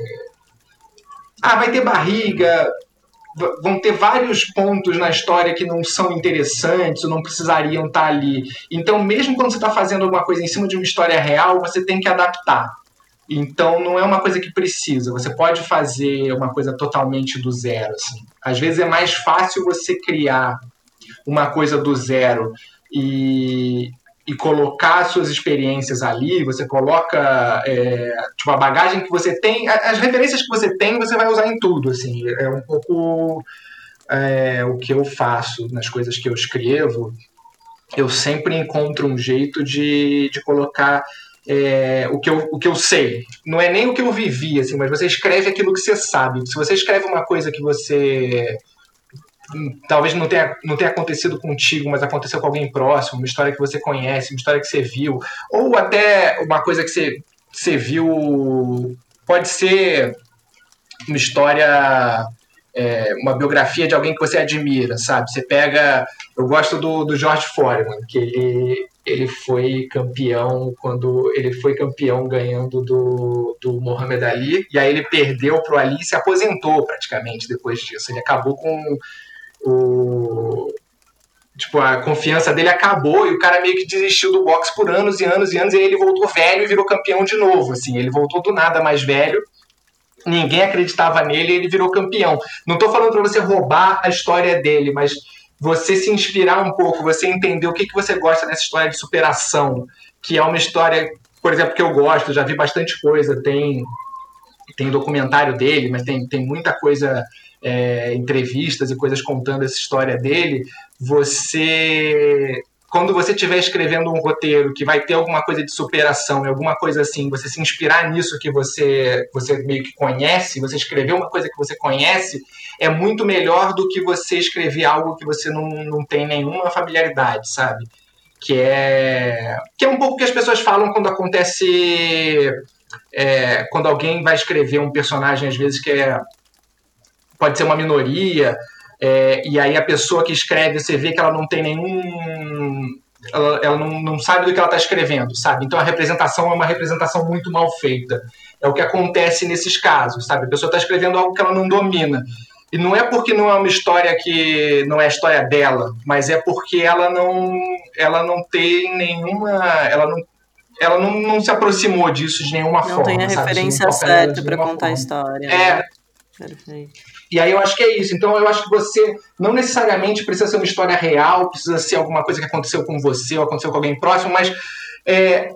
ah, vai ter barriga, vão ter vários pontos na história que não são interessantes ou não precisariam estar ali. Então, mesmo quando você está fazendo alguma coisa em cima de uma história real, você tem que adaptar. Então, não é uma coisa que precisa. Você pode fazer uma coisa totalmente do zero. Assim. Às vezes é mais fácil você criar uma coisa do zero e, e colocar suas experiências ali, você coloca é, tipo, a bagagem que você tem, as referências que você tem, você vai usar em tudo, assim, é um pouco é, o que eu faço nas coisas que eu escrevo, eu sempre encontro um jeito de, de colocar é, o, que eu, o que eu sei. Não é nem o que eu vivi, assim, mas você escreve aquilo que você sabe. Se você escreve uma coisa que você talvez não tenha, não tenha acontecido contigo, mas aconteceu com alguém próximo, uma história que você conhece, uma história que você viu, ou até uma coisa que você, você viu, pode ser uma história, é, uma biografia de alguém que você admira, sabe? Você pega, eu gosto do, do George Foreman, que ele, ele foi campeão quando ele foi campeão ganhando do, do Muhammad Ali, e aí ele perdeu pro Ali e se aposentou praticamente depois disso. Ele acabou com o tipo, a confiança dele acabou e o cara meio que desistiu do boxe por anos e anos e anos e aí ele voltou velho e virou campeão de novo, assim, ele voltou do nada mais velho. Ninguém acreditava nele e ele virou campeão. Não estou falando para você roubar a história dele, mas você se inspirar um pouco, você entender o que, que você gosta dessa história de superação, que é uma história, por exemplo, que eu gosto, já vi bastante coisa, tem tem documentário dele, mas tem, tem muita coisa é, entrevistas e coisas contando essa história dele, você quando você estiver escrevendo um roteiro que vai ter alguma coisa de superação, alguma coisa assim, você se inspirar nisso que você, você meio que conhece, você escrever uma coisa que você conhece, é muito melhor do que você escrever algo que você não, não tem nenhuma familiaridade, sabe? Que é, que é um pouco que as pessoas falam quando acontece. É, quando alguém vai escrever um personagem, às vezes, que é pode ser uma minoria, é, e aí a pessoa que escreve, você vê que ela não tem nenhum. Ela, ela não, não sabe do que ela está escrevendo, sabe? Então a representação é uma representação muito mal feita. É o que acontece nesses casos, sabe? A pessoa está escrevendo algo que ela não domina. E não é porque não é uma história que não é a história dela, mas é porque ela não, ela não tem nenhuma, ela não, ela não, não se aproximou disso de nenhuma não forma. Não tem a referência certa para contar forma. a história. É. Né? Perfeito. E aí eu acho que é isso. Então eu acho que você não necessariamente precisa ser uma história real, precisa ser alguma coisa que aconteceu com você ou aconteceu com alguém próximo, mas é,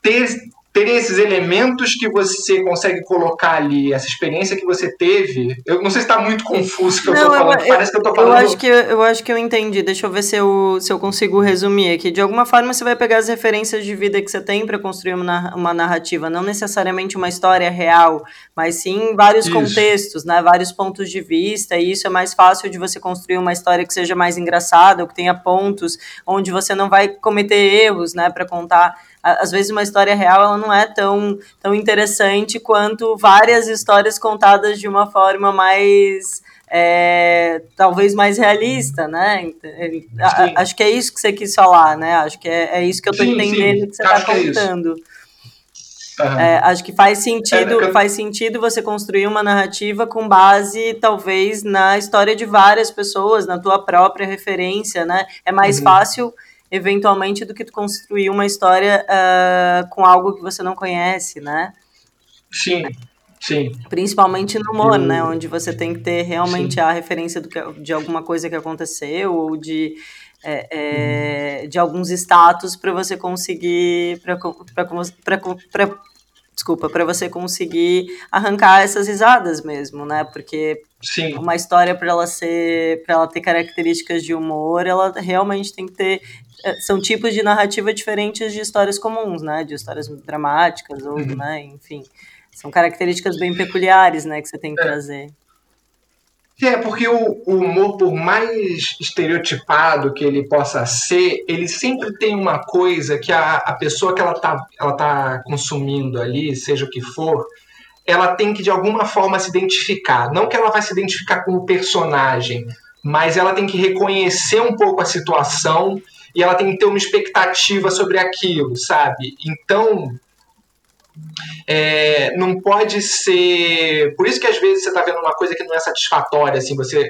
ter ter esses elementos que você consegue colocar ali, essa experiência que você teve. Eu não sei se está muito confuso o que eu estou falando. Eu, Parece que eu estou falando. Eu acho que, eu acho que eu entendi. Deixa eu ver se eu, se eu consigo resumir aqui. De alguma forma, você vai pegar as referências de vida que você tem para construir uma, uma narrativa. Não necessariamente uma história real, mas sim vários isso. contextos, né? vários pontos de vista. E isso é mais fácil de você construir uma história que seja mais engraçada, ou que tenha pontos onde você não vai cometer erros né, para contar às vezes uma história real ela não é tão, tão interessante quanto várias histórias contadas de uma forma mais é, talvez mais realista, né? acho que é isso que você quis falar, né? Acho que é, é isso que eu estou entendendo sim. que você está contando. É Uhum. É, acho que faz sentido, é, faz sentido você construir uma narrativa com base, talvez, na história de várias pessoas, na tua própria referência, né? É mais uhum. fácil, eventualmente, do que tu construir uma história uh, com algo que você não conhece, né? Sim, sim. Principalmente no humor, Eu... né? Onde você tem que ter realmente sim. a referência do que, de alguma coisa que aconteceu ou de é, é, de alguns status para você conseguir para desculpa para você conseguir arrancar essas risadas mesmo né porque Sim. uma história para ela ser para ela ter características de humor ela realmente tem que ter são tipos de narrativa diferentes de histórias comuns né de histórias dramáticas ou uhum. né enfim são características bem peculiares né que você tem que é. trazer é, porque o, o, humor, por mais estereotipado que ele possa ser, ele sempre tem uma coisa que a, a pessoa que ela está ela tá consumindo ali, seja o que for, ela tem que de alguma forma se identificar. Não que ela vai se identificar com o personagem, mas ela tem que reconhecer um pouco a situação e ela tem que ter uma expectativa sobre aquilo, sabe? Então, é, não pode ser. Por isso que às vezes você está vendo uma coisa que não é satisfatória, assim, você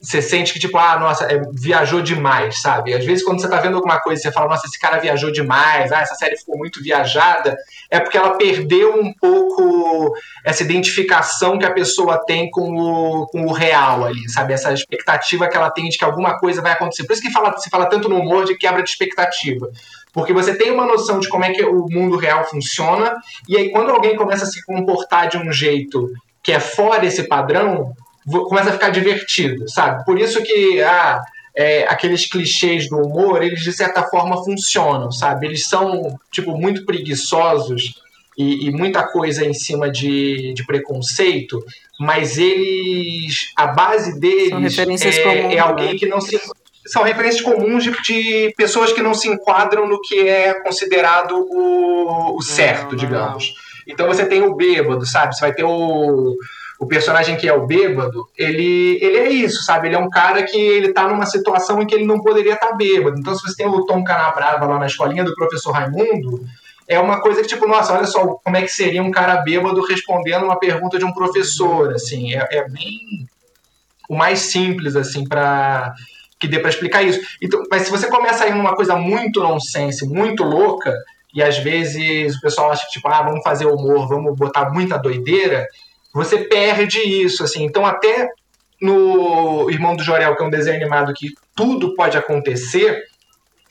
você sente que, tipo, ah, nossa, é, viajou demais, sabe? Às vezes, quando você tá vendo alguma coisa você fala, nossa, esse cara viajou demais, ah, essa série ficou muito viajada, é porque ela perdeu um pouco essa identificação que a pessoa tem com o, com o real ali, sabe? Essa expectativa que ela tem de que alguma coisa vai acontecer. Por isso que fala, se fala tanto no humor de quebra de expectativa. Porque você tem uma noção de como é que o mundo real funciona, e aí quando alguém começa a se comportar de um jeito que é fora esse padrão, começa a ficar divertido, sabe? Por isso que ah, é, aqueles clichês do humor, eles de certa forma funcionam, sabe? Eles são, tipo, muito preguiçosos e, e muita coisa em cima de, de, preconceito, mas eles, a base deles é, comuns, é, alguém né? que não se são referências comuns de, de, pessoas que não se enquadram no que é considerado o, o certo, não, digamos. Não. Então você tem o bêbado, sabe? Você vai ter o, o personagem que é o bêbado, ele, ele é isso, sabe? Ele é um cara que ele tá numa situação em que ele não poderia estar tá bêbado. Então, se você tem o Tom Canabrava lá na escolinha do professor Raimundo, é uma coisa que, tipo, nossa, olha só como é que seria um cara bêbado respondendo uma pergunta de um professor, assim, é, é bem o mais simples, assim, para que dê para explicar isso. Então, mas se você começa a ir numa coisa muito nonsense, muito louca, e às vezes o pessoal acha que, tipo, ah, vamos fazer humor, vamos botar muita doideira, você perde isso, assim. Então, até no Irmão do Jorel, que é um desenho animado que tudo pode acontecer,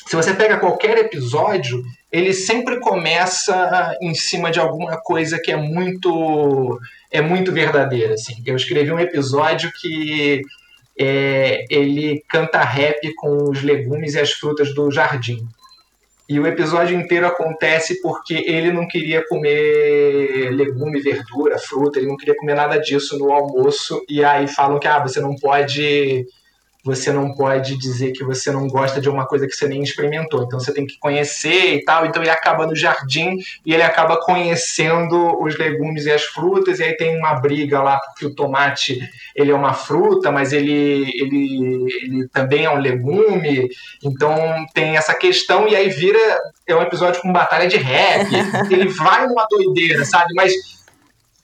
se você pega qualquer episódio, ele sempre começa em cima de alguma coisa que é muito é muito verdadeira, assim. Eu escrevi um episódio que é, ele canta rap com os legumes e as frutas do jardim. E o episódio inteiro acontece porque ele não queria comer legume, verdura, fruta, ele não queria comer nada disso no almoço. E aí falam que ah, você não pode você não pode dizer que você não gosta de uma coisa que você nem experimentou. Então você tem que conhecer e tal. Então ele acaba no jardim e ele acaba conhecendo os legumes e as frutas. E aí tem uma briga lá porque o tomate ele é uma fruta, mas ele, ele, ele também é um legume. Então tem essa questão e aí vira é um episódio com batalha de rap. <laughs> ele vai numa doideira, sabe? Mas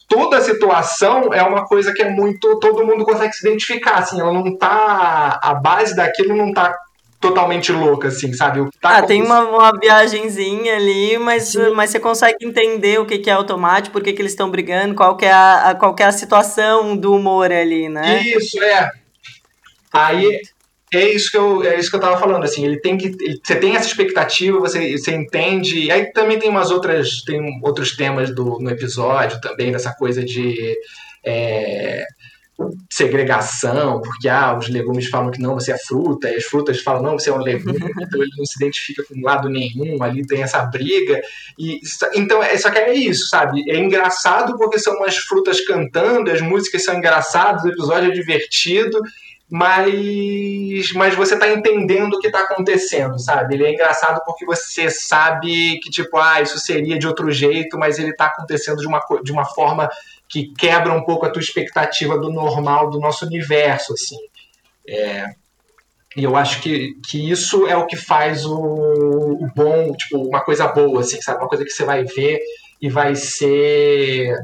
toda a situação é uma coisa que é muito. todo mundo consegue se identificar, assim, ela não tá. a base daquilo não tá totalmente louca, assim, sabe? Tá ah, tem uma, uma viagenzinha ali, mas, mas você consegue entender o que, que é automático, por que, que eles estão brigando, qual que, é a, a, qual que é a situação do humor ali, né? Isso, é. Aí é isso que eu é isso que eu tava falando assim ele tem que ele, você tem essa expectativa você, você entende e aí também tem umas outras tem outros temas do no episódio também dessa coisa de é, segregação porque ah os legumes falam que não você é fruta e as frutas falam não você é um legume <laughs> então ele não se identifica com lado nenhum ali tem essa briga e então é só que é isso sabe? É engraçado porque são umas frutas cantando as músicas são engraçadas o episódio é divertido mas, mas você está entendendo o que está acontecendo, sabe? Ele é engraçado porque você sabe que, tipo, ah, isso seria de outro jeito, mas ele está acontecendo de uma, de uma forma que quebra um pouco a tua expectativa do normal do nosso universo, assim. É, e eu acho que, que isso é o que faz o, o bom, tipo, uma coisa boa, assim, sabe? Uma coisa que você vai ver e vai ser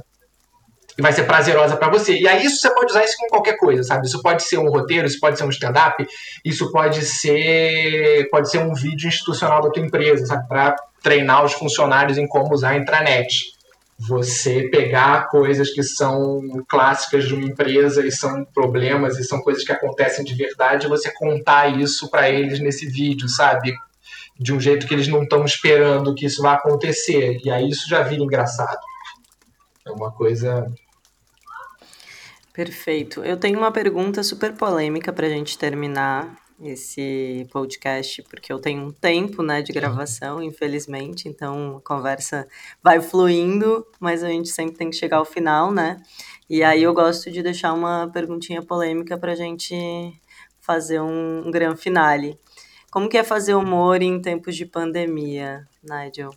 e vai ser prazerosa para você. E aí isso você pode usar isso com qualquer coisa, sabe? Isso pode ser um roteiro, isso pode ser um stand-up, isso pode ser pode ser um vídeo institucional da tua empresa, sabe? Para treinar os funcionários em como usar a intranet. Você pegar coisas que são clássicas de uma empresa e são problemas e são coisas que acontecem de verdade, você contar isso para eles nesse vídeo, sabe? De um jeito que eles não estão esperando que isso vá acontecer. E aí isso já vira engraçado. É uma coisa Perfeito. Eu tenho uma pergunta super polêmica para a gente terminar esse podcast, porque eu tenho um tempo né, de gravação, infelizmente, então a conversa vai fluindo, mas a gente sempre tem que chegar ao final, né? E aí eu gosto de deixar uma perguntinha polêmica para a gente fazer um, um grande finale. Como que é fazer humor em tempos de pandemia, Nigel?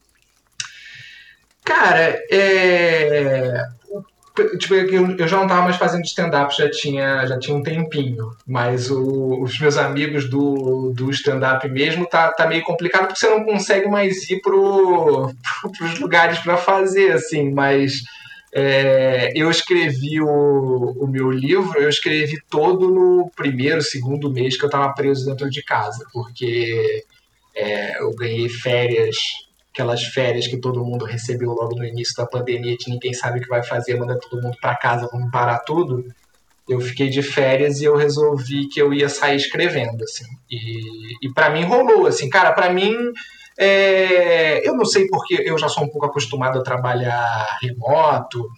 Cara, é tipo, eu já não estava mais fazendo stand-up, já tinha, já tinha um tempinho. Mas o, os meus amigos do, do stand-up mesmo tá, tá meio complicado porque você não consegue mais ir pro, <laughs> pros lugares para fazer, assim. Mas é, eu escrevi o, o meu livro, eu escrevi todo no primeiro, segundo mês que eu estava preso dentro de casa, porque é, eu ganhei férias aquelas férias que todo mundo recebeu logo no início da pandemia, que ninguém sabe o que vai fazer, manda todo mundo para casa, vamos parar tudo. Eu fiquei de férias e eu resolvi que eu ia sair escrevendo, assim. E, e para mim rolou, assim, cara, para mim é, eu não sei porque eu já sou um pouco acostumado a trabalhar remoto,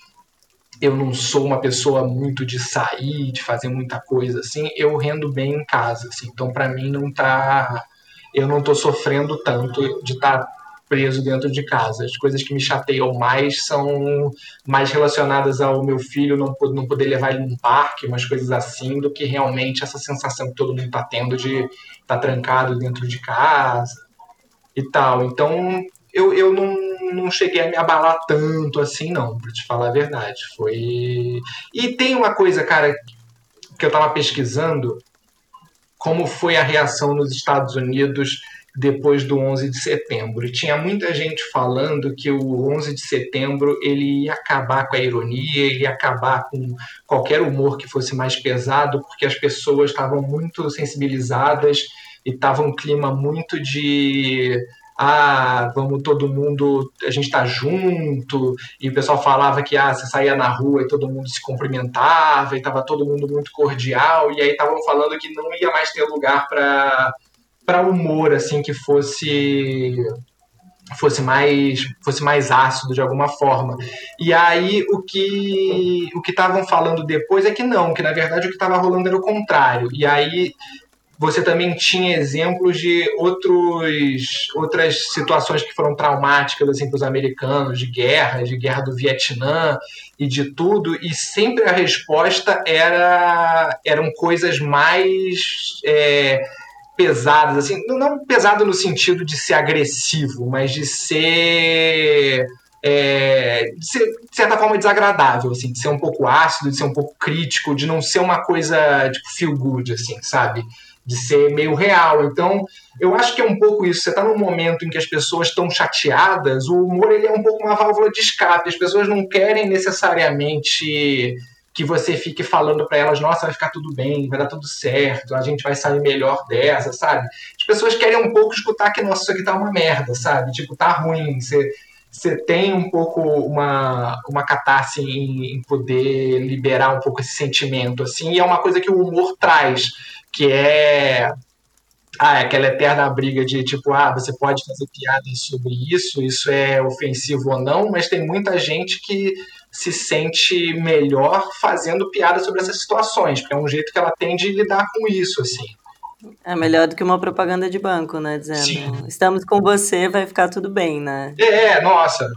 eu não sou uma pessoa muito de sair, de fazer muita coisa assim, eu rendo bem em casa, assim. Então para mim não tá eu não tô sofrendo tanto de estar tá preso dentro de casa. As coisas que me chateiam mais são mais relacionadas ao meu filho não, não poder levar ele num parque, umas coisas assim, do que realmente essa sensação que todo mundo está tendo de estar tá trancado dentro de casa e tal. Então, eu, eu não, não cheguei a me abalar tanto assim, não, para te falar a verdade. Foi. E tem uma coisa, cara, que eu estava pesquisando, como foi a reação nos Estados Unidos depois do 11 de setembro. E tinha muita gente falando que o 11 de setembro ele ia acabar com a ironia, ele ia acabar com qualquer humor que fosse mais pesado, porque as pessoas estavam muito sensibilizadas e estava um clima muito de ah, vamos todo mundo, a gente tá junto, e o pessoal falava que ah, você saía na rua e todo mundo se cumprimentava, e tava todo mundo muito cordial, e aí estavam falando que não ia mais ter lugar para para humor assim que fosse fosse mais fosse mais ácido de alguma forma. E aí o que o que estavam falando depois é que não, que na verdade o que estava rolando era o contrário. E aí você também tinha exemplos de outros, outras situações que foram traumáticas assim, para os americanos, de guerra, de guerra do Vietnã e de tudo, e sempre a resposta era eram coisas mais é, pesadas, assim, não pesado no sentido de ser agressivo, mas de ser, é, de ser de certa forma desagradável, assim, de ser um pouco ácido, de ser um pouco crítico, de não ser uma coisa tipo feel good, assim, sabe? De ser meio real. Então, eu acho que é um pouco isso. Você está num momento em que as pessoas estão chateadas, o humor ele é um pouco uma válvula de escape. As pessoas não querem necessariamente que você fique falando para elas, nossa, vai ficar tudo bem, vai dar tudo certo, a gente vai sair melhor dessa, sabe? As pessoas querem um pouco escutar que, nossa, isso aqui tá uma merda, sabe? Tipo, tá ruim, você você tem um pouco uma, uma catarse em, em, poder liberar um pouco esse sentimento, assim, e é uma coisa que o humor traz, que é ah, é aquela eterna briga de tipo, ah, você pode fazer piadas sobre isso, isso é ofensivo ou não, mas tem muita gente que se sente melhor fazendo piada sobre essas situações, porque é um jeito que ela tem de lidar com isso, assim. É melhor do que uma propaganda de banco, né? Dizendo, Sim. estamos com você, vai ficar tudo bem, né? É, nossa.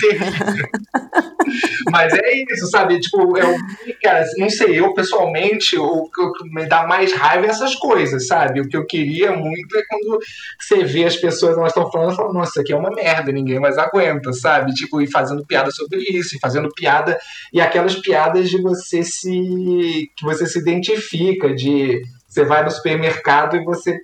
Terrível. <laughs> Mas é isso, sabe? Tipo, eu, cara, não sei, eu pessoalmente, o que me dá mais raiva é essas coisas, sabe? O que eu queria muito é quando você vê as pessoas, elas estão falando, falando, nossa, isso aqui é uma merda, ninguém mais aguenta, sabe? Tipo, e fazendo piada sobre isso, e fazendo piada, e aquelas piadas de você se. que você se identifica, de você vai no supermercado e você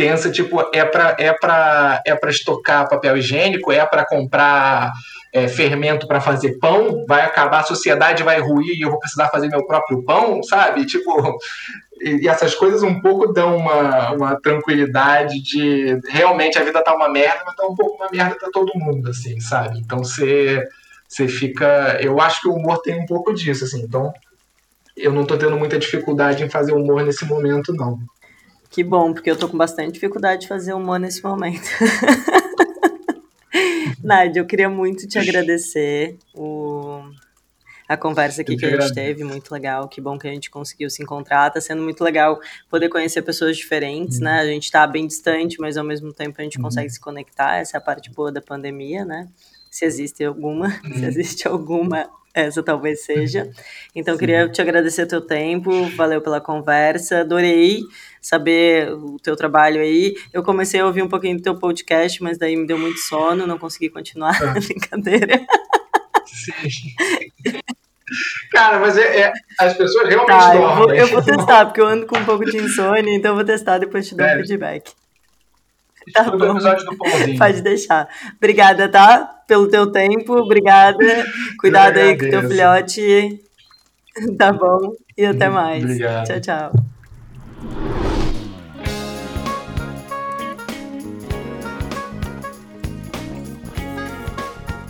pensa, tipo, é para é pra, é pra estocar papel higiênico, é para comprar é, fermento para fazer pão, vai acabar, a sociedade vai ruir e eu vou precisar fazer meu próprio pão, sabe? Tipo, e, e essas coisas um pouco dão uma, uma tranquilidade de realmente a vida tá uma merda, mas tá um pouco uma merda para todo mundo, assim, sabe? Então você você fica, eu acho que o humor tem um pouco disso, assim. Então eu não tô tendo muita dificuldade em fazer humor nesse momento, não. Que bom, porque eu tô com bastante dificuldade de fazer humor nesse momento. <laughs> Nádia, eu queria muito te agradecer o, a conversa aqui que, que a gente teve, muito legal. Que bom que a gente conseguiu se encontrar. Tá sendo muito legal poder conhecer pessoas diferentes, uhum. né? A gente tá bem distante, mas ao mesmo tempo a gente uhum. consegue se conectar. Essa é a parte boa da pandemia, né? Se existe alguma, <laughs> uhum. se existe alguma essa talvez seja. Então, Sim. queria te agradecer o teu tempo, valeu pela conversa, adorei saber o teu trabalho aí. Eu comecei a ouvir um pouquinho do teu podcast, mas daí me deu muito sono, não consegui continuar a <laughs> brincadeira. Sim. Cara, mas é, é, as pessoas realmente tá, dormem. Eu vou, eu vou testar, porque eu ando com um pouco de insônia, então eu vou testar depois te dou um feedback. Tá bom. Pode deixar. Obrigada, tá? Pelo teu tempo. Obrigada. Cuidado aí com o teu filhote. Tá bom. E até mais. Obrigado. Tchau, tchau.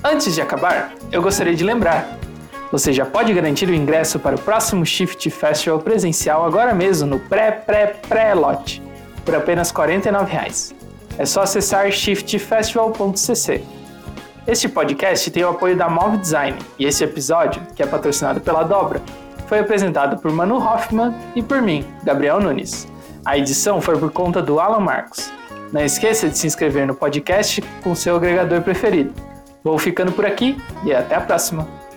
Antes de acabar, eu gostaria de lembrar: você já pode garantir o ingresso para o próximo Shift Festival presencial agora mesmo no pré-pré-pré-lote, por apenas R$ 49,00. É só acessar shiftfestival.cc. Este podcast tem o apoio da Move Design e esse episódio, que é patrocinado pela Dobra, foi apresentado por Manu Hoffman e por mim, Gabriel Nunes. A edição foi por conta do Alan Marcos. Não esqueça de se inscrever no podcast com seu agregador preferido. Vou ficando por aqui e até a próxima!